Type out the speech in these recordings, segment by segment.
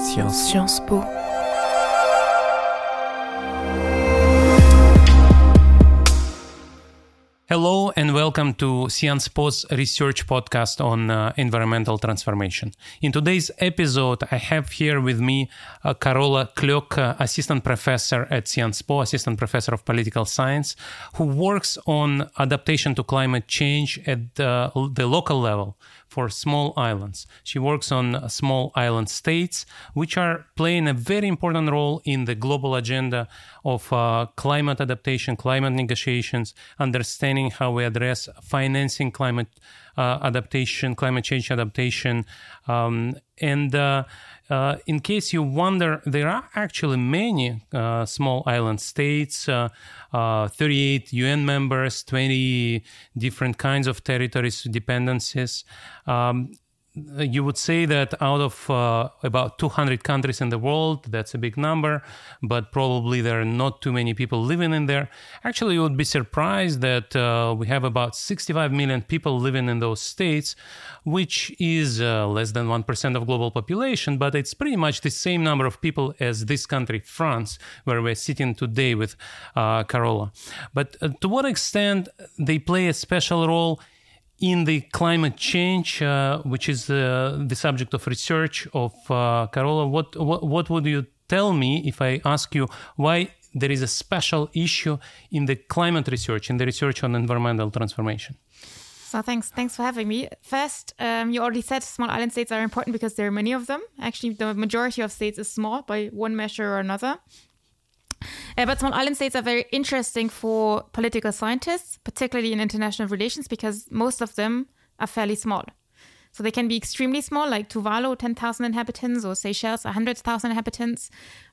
Sciences. Sciences Po. Hello and welcome to Sciences Po's research podcast on uh, environmental transformation. In today's episode, I have here with me uh, Carola Klöck, uh, assistant professor at Sciences Po, assistant professor of political science, who works on adaptation to climate change at the, the local level for small islands. She works on small island states, which are playing a very important role in the global agenda of uh, climate adaptation, climate negotiations, understanding how we address financing climate uh, adaptation, climate change adaptation, um, and uh, in case you wonder, there are actually many uh, small island states, uh, uh 38 UN members, 20 different kinds of territories, dependencies. Um, you would say that out of uh, about 200 countries in the world, that's a big number, but probably there are not too many people living in there. Actually, you would be surprised that uh, we have about 65 million people living in those states, which is uh, less than 1% of global population, but it's pretty much the same number of people as this country, France, where we're sitting today with uh, Carola. But uh, to what extent they play a special role in the climate change, uh, which is uh, the subject of research of uh, Carola, what, what, what would you tell me if I ask you why there is a special issue in the climate research, in the research on environmental transformation? So thanks, thanks for having me. First, um, you already said small island states are important because there are many of them. Actually, the majority of states is small by one measure or another. Uh, but small island states are very interesting for political scientists, particularly in international relations, because most of them are fairly small. So they can be extremely small, like Tuvalu, 10,000 inhabitants, or Seychelles, 100,000 inhabitants,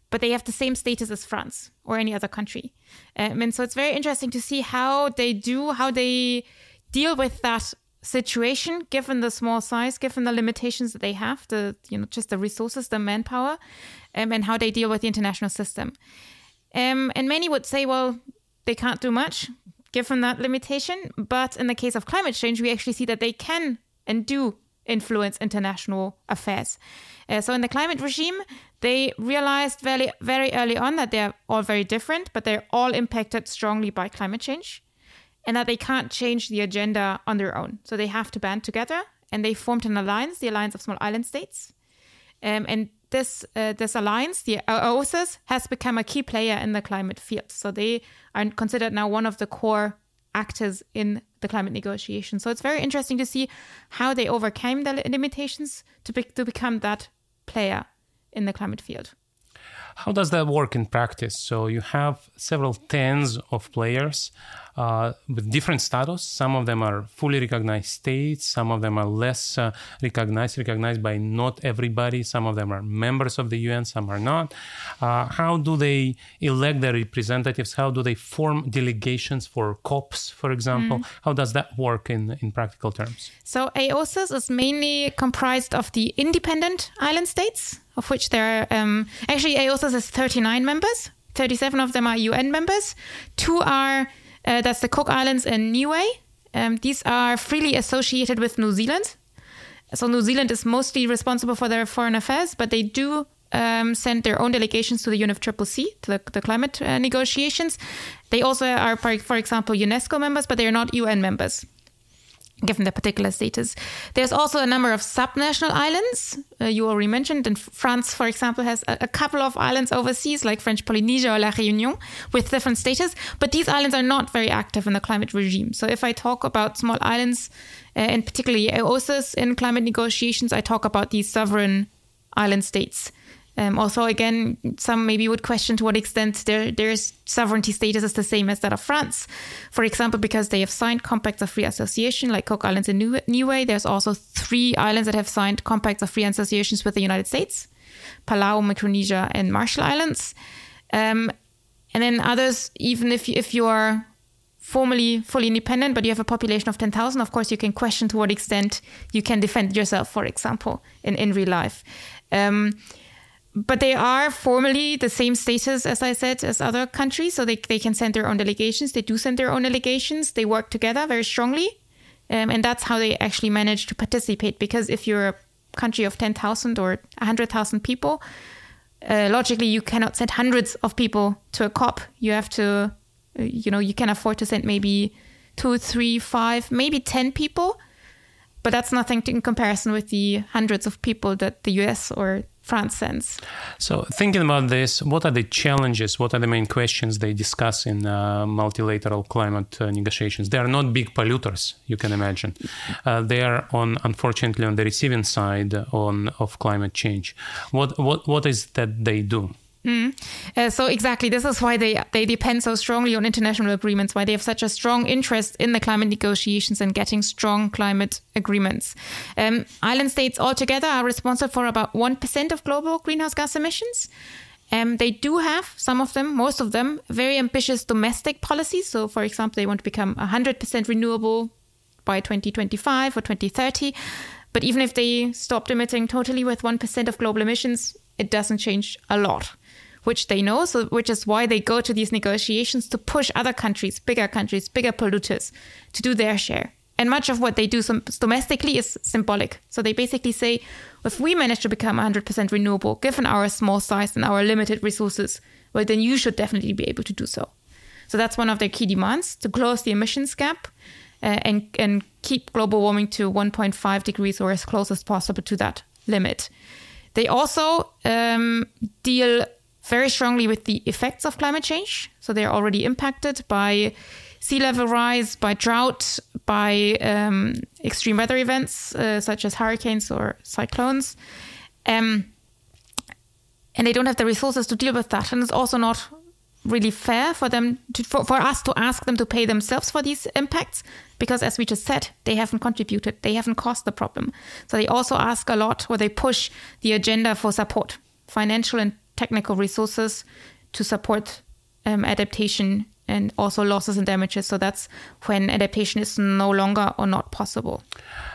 but they have the same status as France or any other country. Um, and so it's very interesting to see how they do, how they deal with that situation, given the small size, given the limitations that they have, the you know just the resources, the manpower, um, and how they deal with the international system. Um, and many would say, well, they can't do much given that limitation. But in the case of climate change, we actually see that they can and do influence international affairs. Uh, so in the climate regime, they realized very, very early on that they're all very different, but they're all impacted strongly by climate change and that they can't change the agenda on their own. So they have to band together and they formed an alliance, the Alliance of Small Island States. Um, and this uh, this alliance, the AOSIS, has become a key player in the climate field. So they are considered now one of the core actors in the climate negotiations. So it's very interesting to see how they overcame the limitations to be, to become that player in the climate field. How does that work in practice? So you have several tens of players uh, with different status. Some of them are fully recognized states. Some of them are less uh, recognized, recognized by not everybody. Some of them are members of the UN. Some are not. Uh, how do they elect their representatives? How do they form delegations for COPs, for example? Mm. How does that work in in practical terms? So AOSIS is mainly comprised of the independent island states of which there are um, actually AOSIS has 39 members. 37 of them are UN members. Two are uh, that's the Cook Islands and Niue. Um, these are freely associated with New Zealand. So New Zealand is mostly responsible for their foreign affairs, but they do um, send their own delegations to the UNFCCC, to the, the climate uh, negotiations. They also are, for example, UNESCO members, but they are not UN members given their particular status. There's also a number of subnational islands. Uh, you already mentioned, and France, for example, has a, a, couple of islands overseas, like French Polynesia or La Réunion, with different status. But these islands are not very active in the climate regime. So if I talk about small islands, uh, and particularly AOSIS in climate negotiations, I talk about these sovereign island states. Um, also, again, some maybe would question to what extent their, their sovereignty status is the same as that of France. For example, because they have signed compacts of free association, like Cook Islands and New- Niue. There's also three islands that have signed compacts of free associations with the United States Palau, Micronesia, and Marshall Islands. Um, and then others, even if you, if you are formally fully independent, but you have a population of 10,000, of course, you can question to what extent you can defend yourself, for example, in, in real life. Um, but they are formally the same status, as I said, as other countries. So they, they can send their own delegations. They do send their own delegations. They work together very strongly. Um, and that's how they actually manage to participate. Because if you're a country of 10,000 or 100,000 people, uh, logically you cannot send hundreds of people to a COP. You have to, uh, you know, you can afford to send maybe two, three, five, maybe 10 people. But that's nothing in comparison with the hundreds of people that the US or France sends. So, thinking about this, what are the challenges? What are the main questions they discuss in uh, multilateral climate uh, negotiations? They are not big polluters, you can imagine. Uh, they are on, unfortunately, on the receiving side on of climate change. What what what is that they do? Mm. Uh, so exactly, this is why they they depend so strongly on international agreements. Why they have such a strong interest in the climate negotiations and getting strong climate agreements. Um, island states altogether are responsible for about one percent of global greenhouse gas emissions. Um, they do have some of them, most of them, very ambitious domestic policies. So, for example, they want to become 100% renewable by 2025 or 2030. But even if they stopped emitting totally with 1% of global emissions, it doesn't change a lot which they know, so which is why they go to these negotiations to push other countries, bigger countries, bigger polluters, to do their share. And much of what they do domestically is symbolic. So they basically say, if we manage to become 100% renewable, given our small size and our limited resources, well, then you should definitely be able to do so. So that's one of their key demands to close the emissions gap uh, and, and keep global warming to 1.5 degrees or as close as possible to that limit. They also um, deal very strongly with the effects of climate change. So they're already impacted by sea level rise, by drought, by um, extreme weather events uh, such as hurricanes or cyclones. Um, and they don't have the resources to deal with that. And it's also not really fair for them to, for, for us to ask them to pay themselves for these impacts because as we just said they haven't contributed they haven't caused the problem so they also ask a lot or they push the agenda for support financial and technical resources to support um, adaptation and also losses and damages. So that's when adaptation is no longer or not possible.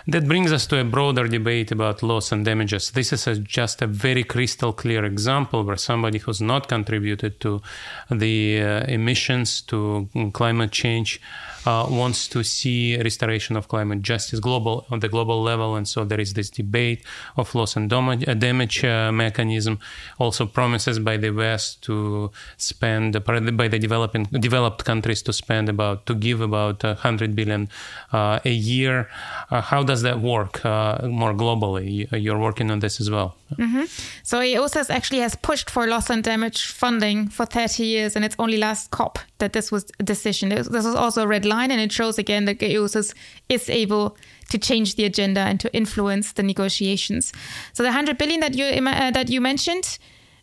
That brings us to a broader debate about loss and damages. This is a, just a very crystal clear example where somebody who's not contributed to the uh, emissions, to climate change, uh, wants to see restoration of climate justice global on the global level, and so there is this debate of loss and damage, uh, damage uh, mechanism. Also, promises by the West to spend by the developing developed countries to spend about to give about 100 billion uh, a year. Uh, how does that work uh, more globally? You're working on this as well. Mm-hmm. So AOSIS actually has pushed for loss and damage funding for 30 years, and it's only last COP that this was a decision. This was also a red line, and it shows again that AOSIS is able to change the agenda and to influence the negotiations. So the 100 billion that you uh, that you mentioned,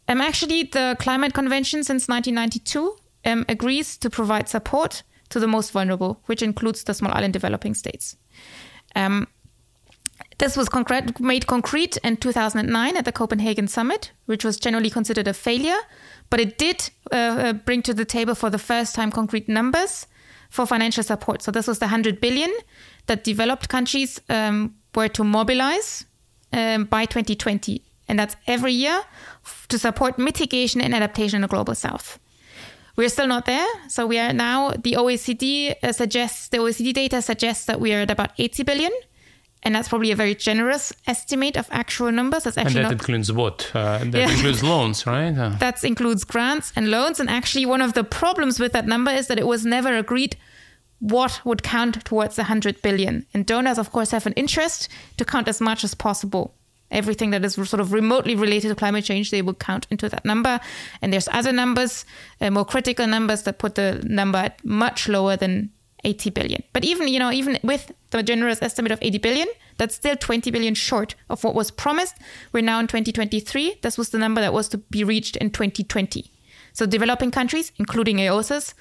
um, actually the Climate Convention since 1992 um, agrees to provide support to the most vulnerable, which includes the small island developing states. Um, this was made concrete in 2009 at the Copenhagen summit, which was generally considered a failure, but it did uh, uh, bring to the table for the first time concrete numbers for financial support. So this was the 100 billion that developed countries um, were to mobilize um, by 2020, and that's every year to support mitigation and adaptation in the global south. We're still not there. So we are now, the OECD uh, suggests, the OECD data suggests that we are at about 80 billion and that's probably a very generous estimate of actual numbers. That's actually and that not, includes what? Uh, that yeah. includes loans, right? Uh. That includes grants and loans. And actually, one of the problems with that number is that it was never agreed what would count towards the 100 billion. And donors, of course, have an interest to count as much as possible. Everything that is sort of remotely related to climate change, they will count into that number. And there's other numbers, uh, more critical numbers that put the number at much lower than 80 billion. But even, you know, even with the generous estimate of 80 billion, that's still 20 billion short of what was promised. We're now in 2023. This was the number that was to be reached in 2020. So developing countries, including AOSIS,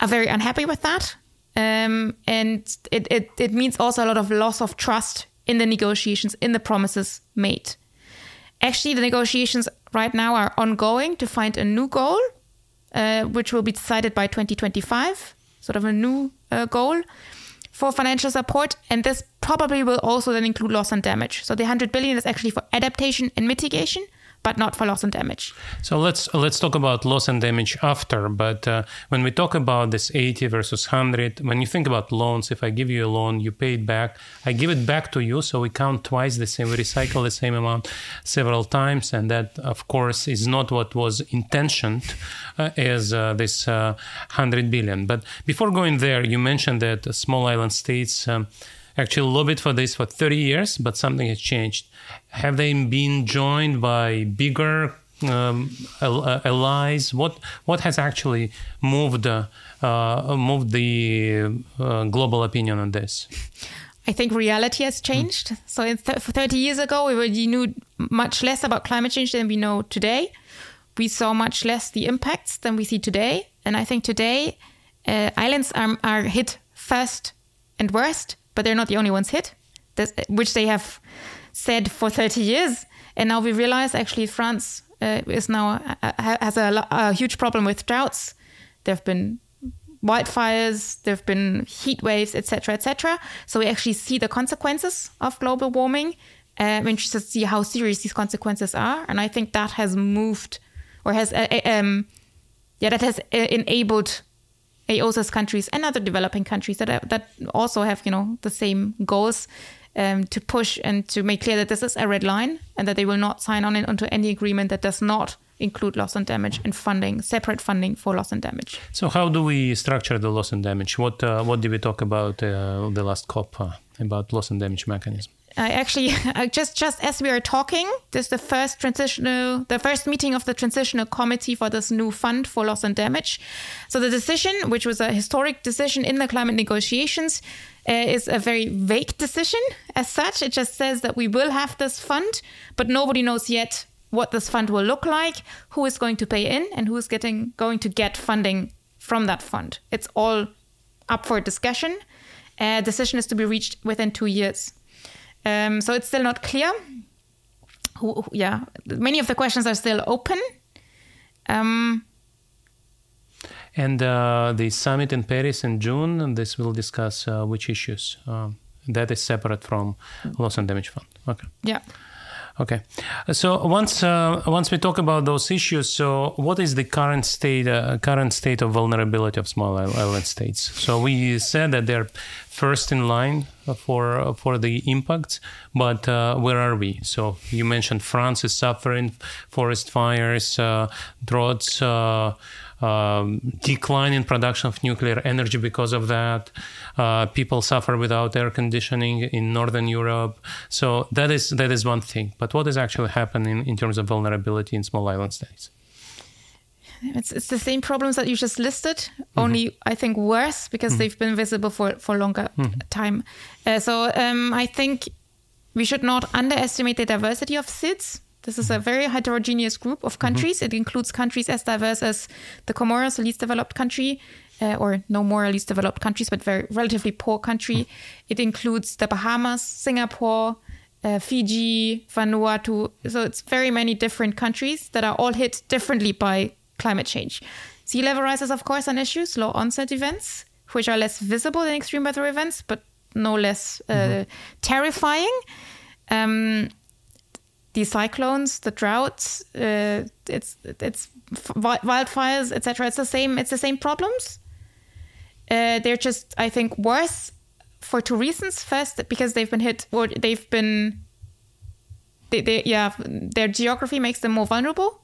are very unhappy with that. Um, and it, it, it means also a lot of loss of trust in the negotiations, in the promises made. Actually, the negotiations right now are ongoing to find a new goal, uh, which will be decided by 2025 sort of a new uh, goal for financial support. And this probably will also then include loss and damage. So the 100 billion is actually for adaptation and mitigation, but not for loss and damage. So let's let's talk about loss and damage after. But uh, when we talk about this 80 versus 100, when you think about loans, if I give you a loan, you pay it back, I give it back to you, so we count twice the same, we recycle the same amount several times, and that of course is not what was intentioned uh, as uh, this 100 uh, billion. But before going there, you mentioned that small island states. Um, actually lobbied for this for 30 years, but something has changed. Have they been joined by bigger um, uh, allies? What what has actually moved uh, moved the uh, global opinion on this? I think reality has changed. Mm. So th- 30 years ago, we already knew much less about climate change than we know today. We saw much less the impacts than we see today. And I think today, uh, islands are, are hit first and worst but they're not the only ones hit, which they have said for 30 years. And now we realize actually France uh, is now uh, has a, a, huge problem with droughts. There have been wildfires, there have been heat waves, etc., etc. So we actually see the consequences of global warming. Uh, we're interested to see how serious these consequences are, and I think that has moved or has uh, uh um, yeah that has uh, enabled AOSIS countries and other developing countries that are, that also have you know the same goals um, to push and to make clear that this is a red line and that they will not sign on into any agreement that does not include loss and damage and funding separate funding for loss and damage. So how do we structure the loss and damage? What uh, what did we talk about uh, the last COP uh, about loss and damage mechanism? I actually just just as we are talking, this is the first transitional, the first meeting of the transitional committee for this new fund for loss and damage. So the decision, which was a historic decision in the climate negotiations, uh, is a very vague decision as such. It just says that we will have this fund, but nobody knows yet what this fund will look like, who is going to pay in, and who is getting going to get funding from that fund. It's all up for discussion. A uh, decision is to be reached within two years. Um, so it's still not clear. Who, yeah, many of the questions are still open. Um, and uh, the summit in Paris in June, this will discuss uh, which issues. Um, that is separate from loss and damage fund. Okay. Yeah. Okay, so once uh, once we talk about those issues, so what is the current state uh, current state of vulnerability of small island states? So we said that they're first in line for for the impacts, but uh, where are we? So you mentioned France is suffering forest fires, uh, droughts. Um, decline in production of nuclear energy because of that. Uh, people suffer without air conditioning in northern Europe. So that is that is one thing. But what is actually happening in terms of vulnerability in small island states? It's, it's the same problems that you just listed, mm-hmm. only I think worse because mm-hmm. they've been visible for for longer mm-hmm. time. Uh, so um, I think we should not underestimate the diversity of SIDS. This is a very heterogeneous group of countries. Mm-hmm. It includes countries as diverse as the Comoros, the least developed country, uh, or no more least developed countries, but very relatively poor country. Mm-hmm. It includes the Bahamas, Singapore, uh, Fiji, Vanuatu. So it's very many different countries that are all hit differently by climate change. Sea level rise is, of course, an issue. Slow onset events, which are less visible than extreme weather events, but no less uh, mm-hmm. terrifying. Um, the cyclones, the droughts, uh, it's it's wildfires, etc. It's the same. It's the same problems. Uh, they're just, I think, worse for two reasons. First, because they've been hit, or they've been, they, they yeah, their geography makes them more vulnerable.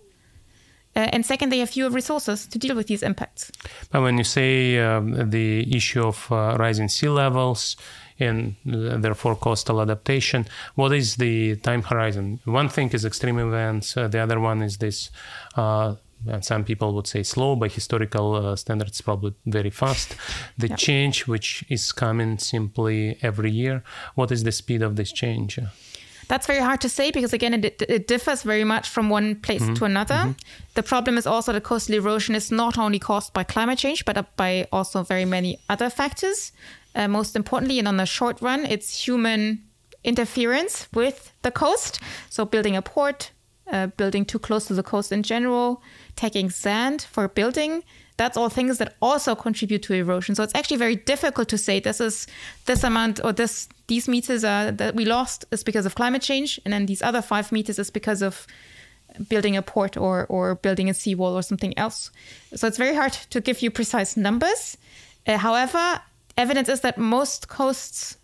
Uh, and second, they have fewer resources to deal with these impacts. But when you say um, the issue of uh, rising sea levels, and uh, therefore coastal adaptation. What is the time horizon? One thing is extreme events, uh, the other one is this. Uh, and some people would say slow, by historical uh, standards, probably very fast. The change, which is coming simply every year, what is the speed of this change? That's very hard to say because again, it, it differs very much from one place mm-hmm. to another. Mm-hmm. The problem is also that coastal erosion is not only caused by climate change, but by also very many other factors. Uh, most importantly, and on the short run, it's human interference with the coast. So, building a port, uh, building too close to the coast in general, taking sand for building. That's all things that also contribute to erosion. So it's actually very difficult to say this is this amount or this these meters are, that we lost is because of climate change, and then these other five meters is because of building a port or, or building a seawall or something else. So it's very hard to give you precise numbers. Uh, however, evidence is that most coasts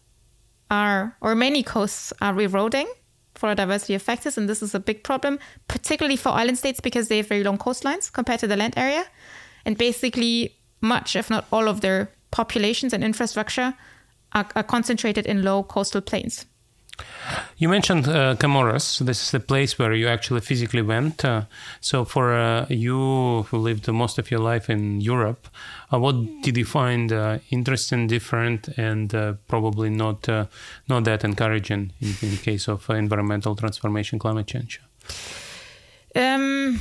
are, or many coasts are eroding for a diversity of factors, and this is a big problem, particularly for island states because they have very long coastlines compared to the land area. And basically, much, if not all, of their populations and infrastructure are, are concentrated in low coastal plains. You mentioned uh, Comoros. This is the place where you actually physically went. Uh, so, for uh, you who lived most of your life in Europe, uh, what did you find uh, interesting, different, and uh, probably not not that encouraging in, in the case of environmental transformation, climate change? Um,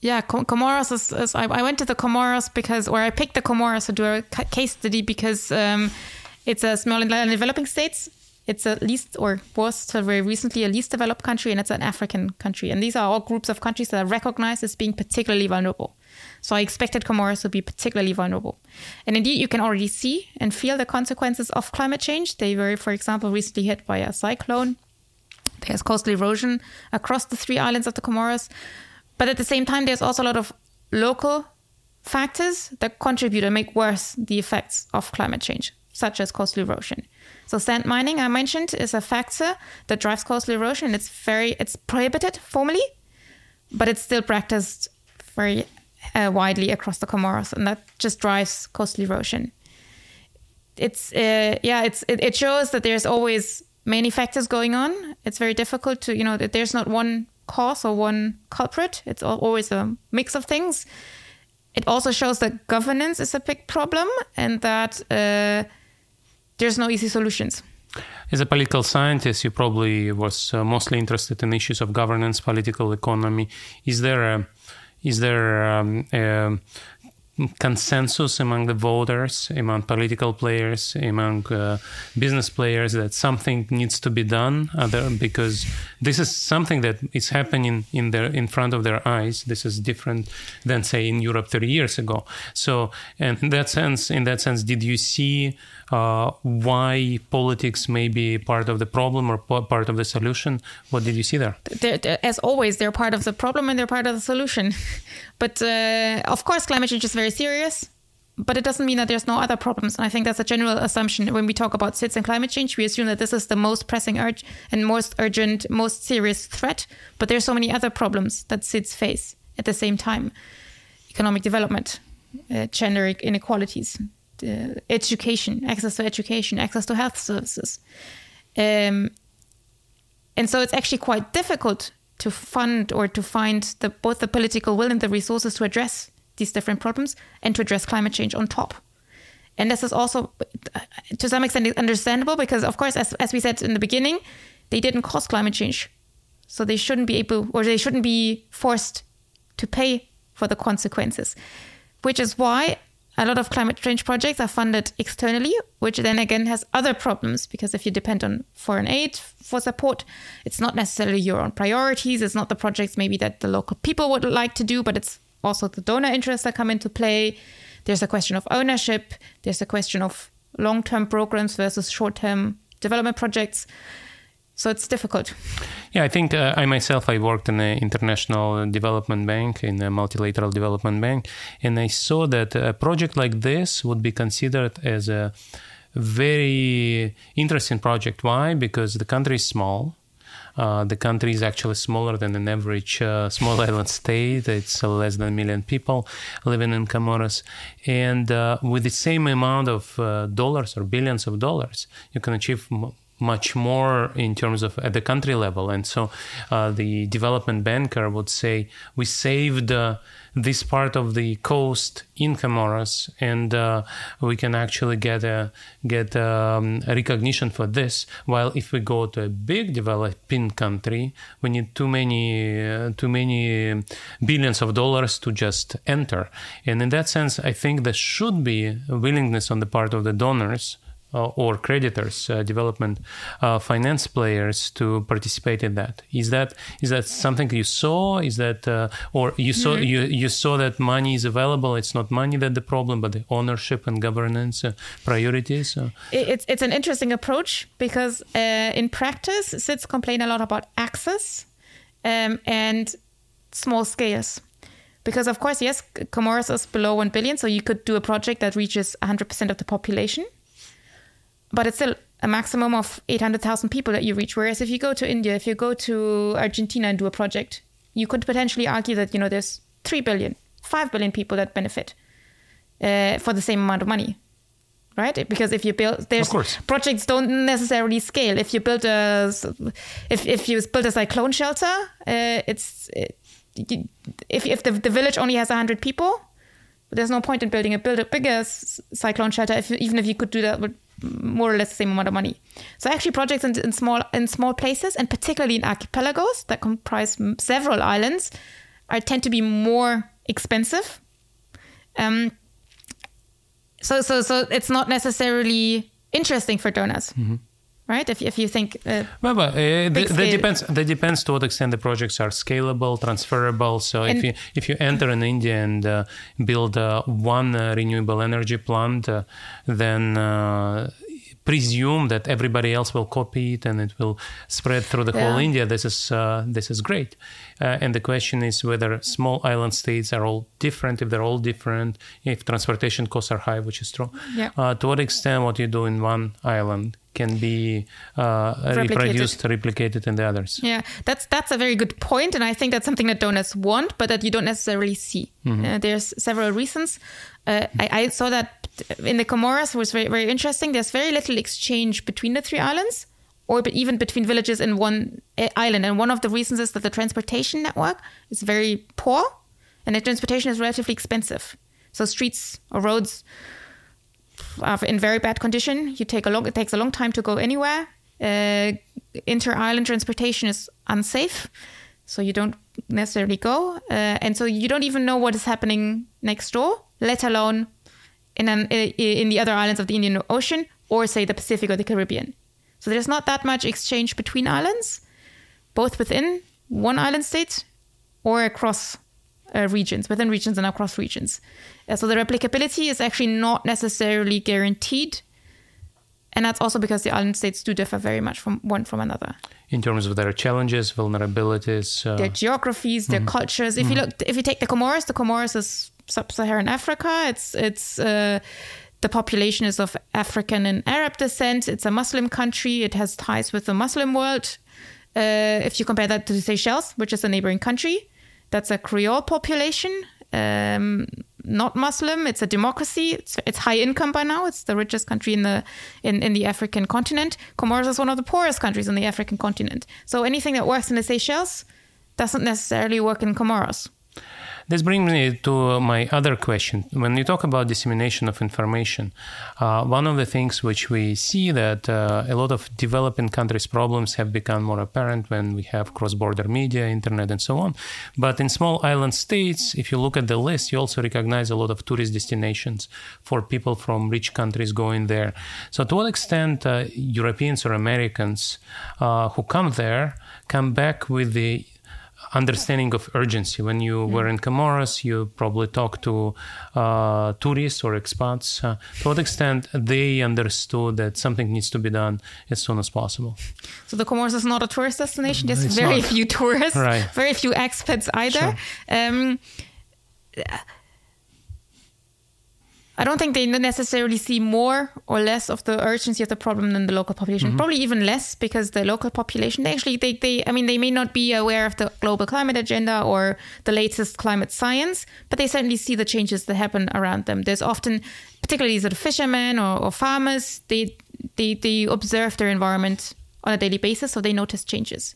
yeah, Comoros is. is I, I, went to the Comoros because, or I picked the Comoros to do a case study because. Um, it's a small and developing states. It's a least or was very recently a least developed country, and it's an African country. And these are all groups of countries that are recognized as being particularly vulnerable. So I expected Comoros to be particularly vulnerable. And indeed, you can already see and feel the consequences of climate change. They were, for example, recently hit by a cyclone. There's coastal erosion across the three islands of the Comoros. But at the same time, there's also a lot of local factors that contribute and make worse the effects of climate change such as coastal erosion. So sand mining, I mentioned, is a factor that drives coastal erosion. It's very it's prohibited formally, but it's still practiced very uh, widely across the Comoros, and that just drives coastal erosion. It's uh, yeah, it's it, it shows that there's always many factors going on. It's very difficult to you know that there's not one cause or one culprit. It's always a mix of things. It also shows that governance is a big problem and that uh, there's no easy solutions. As a political scientist, you probably was uh, mostly interested in issues of governance, political economy. Is there a is there um, a consensus among the voters, among political players, among uh, business players that something needs to be done? Other, because this is something that is happening in their in front of their eyes. This is different than say in Europe 30 years ago. So, and in that sense, in that sense, did you see? Uh, why politics may be part of the problem or part of the solution. What did you see there? They're, they're, as always, they're part of the problem and they're part of the solution. but uh, of course, climate change is very serious. But it doesn't mean that there's no other problems. And I think that's a general assumption when we talk about SIDS and climate change. We assume that this is the most pressing urge and most urgent, most serious threat. But there's so many other problems that SIDS face at the same time economic development, uh, gender inequalities, education, access to education, access to health services. Um, and so it's actually quite difficult to fund or to find the, both the political will and the resources to address these different problems and to address climate change on top. And this is also, to some extent, understandable because, of course, as, as we said in the beginning, they didn't cause climate change. So they shouldn't be able, or they shouldn't be forced to pay for the consequences. Which is why a lot of climate change projects are funded externally, which then again has other problems because if you depend on foreign aid for support, it's not necessarily your own priorities. It's not the projects maybe that the local people would like to do, but it's also the donor interests that come into play. There's a question of ownership. There's a question of long term programs versus short term development projects so it's difficult. Yeah, I think uh, I myself I worked in an international development bank in a multilateral development bank, and I saw that a project like this would be considered as a very interesting project. Why? Because the country is small. Uh, the country is actually smaller than an average uh, small island state. It's uh, less than a million people living in Comoros. And uh, with the same amount of uh, dollars or billions of dollars, you can achieve much more in terms of at the country level. And so uh, the development banker would say, we saved uh, this part of the coast in Comoros, and uh, we can actually get a get um, a recognition for this. While if we go to a big developing country, we need too many uh, too many billions of dollars to just enter. And in that sense, I think there should be a willingness on the part of the donors or creditors, uh, development uh, finance players to participate in that. Is that is that something you saw? Is that or you saw mm-hmm. you you saw that money is available? It's not money that the problem, but the ownership and governance priorities. It's it's an interesting approach because in practice, SIDS complain a lot about access um, and small scales. Because, of course, yes, Comoros is below 1 billion, so you could do a project that reaches 100% of the population, but it's still a maximum of 800,000 people that you reach. Whereas if you go to India, if you go to Argentina and do a project, you could potentially argue that, you know, there's 3 billion, 5 billion people that benefit uh, for the same amount of money right? Because if you build, there's projects don't necessarily scale. If you build a, if if you build a cyclone shelter, uh, it's it, you, if if the, the village only has hundred people, there's no point in building a build a bigger cyclone shelter. If, even if you could do that with more or less the same amount of money. So actually, projects in, in small in small places, and particularly in archipelagos that comprise several islands, are tend to be more expensive. Um, so so so it's not necessarily interesting for donors. Mm-hmm. Right, if, if you think, uh, well, well uh, that, that depends. That depends to what extent the projects are scalable, transferable. So and if you if you enter in India and uh, build uh, one uh, renewable energy plant, uh, then presume that everybody else will copy it and it will spread through the yeah. whole India. This is uh, this is great. Uh, and the question is whether small island states are all different. If they're all different, if transportation costs are high, which is true. Yeah. Uh, to what extent what you do in one island can be uh, replicated. reproduced, replicated in the others. Yeah, that's that's a very good point, and I think that's something that donors want, but that you don't necessarily see. Mm-hmm. Uh, there's several reasons. Uh, I, I, saw that in the Comoros was very very interesting. There's very little exchange between the three islands, or even between villages in one eh, island. And one of the reasons is that the transportation network is very poor, and the transportation is relatively expensive. So streets or roads are in very bad condition. You take a long. It takes a long time to go anywhere. Uh, inter island transportation is unsafe, so you don't necessarily go, uh, and so you don't even know what is happening next door, let alone in an, in the other islands of the Indian Ocean or say the Pacific or the Caribbean. So there's not that much exchange between islands, both within one island state or across uh, regions, within regions and across regions. So the replicability is actually not necessarily guaranteed. And that's also because the island states do differ very much from one from another. In terms of their challenges, vulnerabilities, uh... their geographies, their mm-hmm. cultures. If mm-hmm. you look, if you take the Comoros, the Comoros is sub-Saharan Africa. It's it's uh, the population is of African and Arab descent. It's a Muslim country. It has ties with the Muslim world. Uh, if you compare that to the Seychelles, which is a neighboring country, that's a Creole population, um, not Muslim. It's a democracy. It's, it's, high income by now. It's the richest country in the in, in the African continent. Comoros is one of the poorest countries on the African continent. So anything that works in the Seychelles doesn't necessarily work in Comoros. This brings me to my other question. When you talk about dissemination of information, uh, one of the things which we see that uh, a lot of developing countries' problems have become more apparent when we have cross-border media, internet, and so on. But in small island states, if you look at the list, you also recognize a lot of tourist destinations for people from rich countries going there. So, to what extent uh, Europeans or Americans uh, who come there come back with the understanding of urgency. When you mm. were in Comoros, you probably talked to uh, tourists or expats. Uh, to what extent they understood that something needs to be done as soon as possible? So the Comoros is not a tourist destination. There's it's very not. few tourists, right. very few expats either. Sure. Um, I don't think they necessarily see more or less of the urgency of the problem than the local population. Mm-hmm. Probably even less because the local population, they actually, they, they, I mean, they may not be aware of the global climate agenda or the latest climate science, but they certainly see the changes that happen around them. There's often, particularly sort of fishermen or, or farmers, they, they, they observe their environment on a daily basis, so they notice changes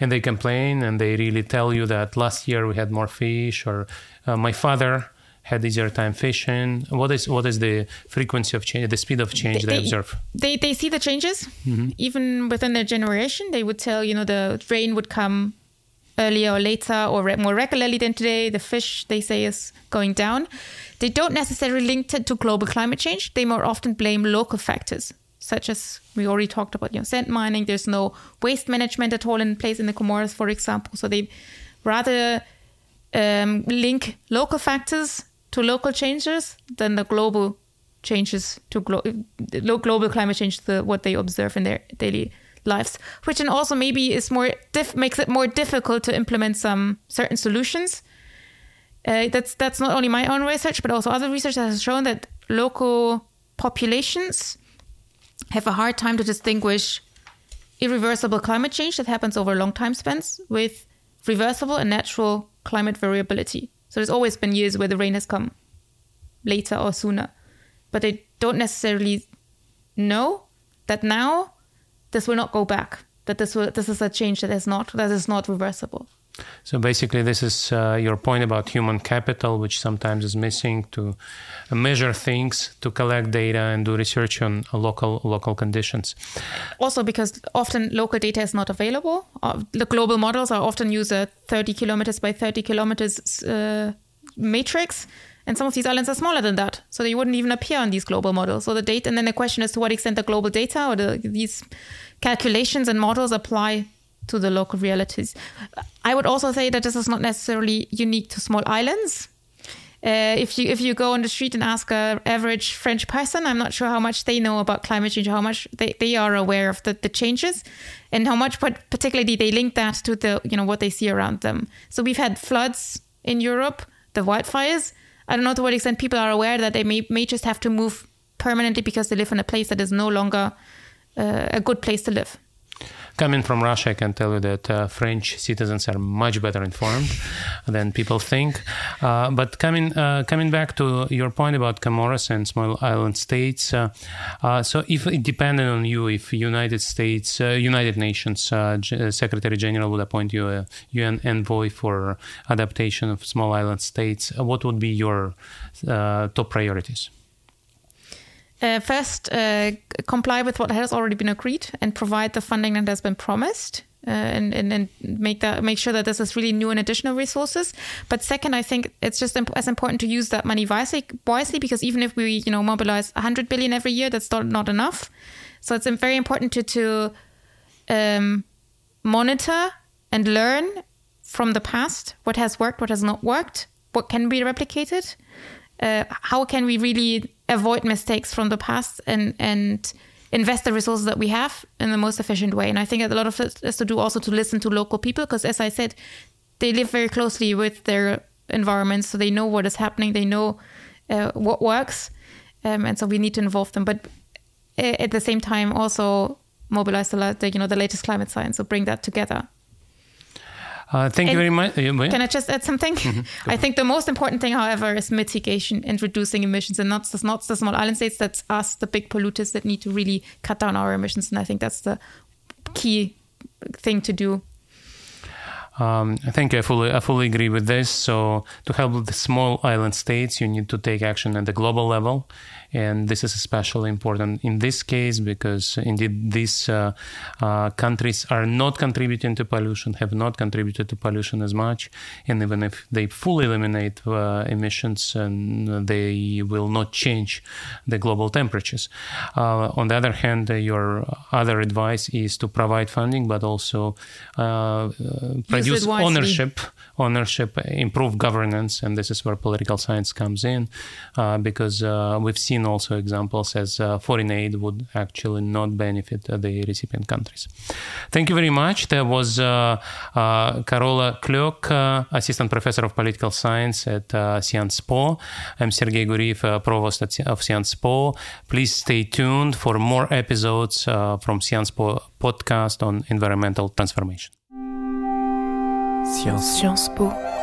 and they complain and they really tell you that last year we had more fish or uh, my father had easier time fishing? What is what is the frequency of change, the speed of change they, they observe? They they see the changes mm-hmm. even within their generation. They would tell you know the rain would come earlier or later or re- more regularly than today. The fish they say is going down. They don't necessarily link it to global climate change. They more often blame local factors such as we already talked about, you know, sand mining. There's no waste management at all in place in the Comoros, for example. So they rather um, link local factors to local changes than the global changes to glo- global climate change to what they observe in their daily lives, which then also maybe is more makes it more difficult to implement some certain solutions. Uh, that's that's not only my own research, but also other research that has shown that local populations have a hard time to distinguish irreversible climate change that happens over long time spans with reversible and natural climate variability. So there's always been years where the rain has come later or sooner, but they don't necessarily know that now this will not go back. That this will this is a change that is not that is not reversible. So basically, this is uh, your point about human capital, which sometimes is missing to measure things, to collect data, and do research on local local conditions. Also, because often local data is not available. Uh, the global models are often use a 30 kilometers by 30 kilometers uh, matrix. And some of these islands are smaller than that, so they wouldn't even appear on these global models. So the data, and then the question is to what extent the global data or the, these calculations and models apply to the local realities. I would also say that this is not necessarily unique to small islands. Uh, if you if you go on the street and ask a average French person, I'm not sure how much they know about climate change, how much they, they are aware of the, the changes, and how much but particularly they link that to the you know what they see around them. So we've had floods in Europe, the wildfires. I don't know to what extent people are aware that they may may just have to move permanently because they live in a place that is no longer uh, a good place to live. Coming from Russia, I can tell you that uh, French citizens are much better informed than people think. Uh, but coming uh, coming back to your point about Comoros and small island states, uh, uh, so if it depended on you, if United States, United Nations Secretary General would appoint you a UN envoy for adaptation of small island states, what would be your top priorities? Uh, first, uh, comply with what has already been agreed and provide the funding that has been promised. Uh, and, and, and make that make sure that this is really new and additional resources. But second, I think it's just imp- as important to use that money wisely, wisely because even if we you know mobilize 100 billion every year, that's not, not enough. So it's very important to to um, monitor and learn from the past what has worked, what has not worked, what can be replicated, uh, how can we really avoid mistakes from the past and and invest the resources that we have in the most efficient way. And I think a lot of it is to do also to listen to local people because, as I said, they live very closely with their environments, so they know what is happening, they know uh, what works, um, and so we need to involve them. But uh, at the same time, also mobilize the, the you know the latest climate science, so bring that together. Uh, thank and you very much. Can I just add something? Mm-hmm. I think the most important thing, however, is mitigation and reducing emissions, and not the, not the small island states. That's us, the big polluters, that need to really cut down our emissions. And I think that's the key thing to do. Um, I think I fully I fully agree with this. So to help the small island states, you need to take action at the global level, and this is especially important in this case because indeed these uh, uh, countries are not contributing to pollution, have not contributed to pollution as much, and even if they fully eliminate uh, emissions, and they will not change the global temperatures. Uh, on the other hand, your other advice is to provide funding, but also uh, uh, produce ownership, ownership, improve governance, and this is where political science comes in, because we've seen also examples as uh, foreign aid would actually not benefit uh, the recipient countries. Thank you very much. There was uh, Carola Klöck, Assistant Professor of Political Science at Sciences Po. I'm Sergei Guriev, Provost of Sciences Po. Please stay tuned for more episodes from Sciences Po podcast on environmental transformation. Sciences Po.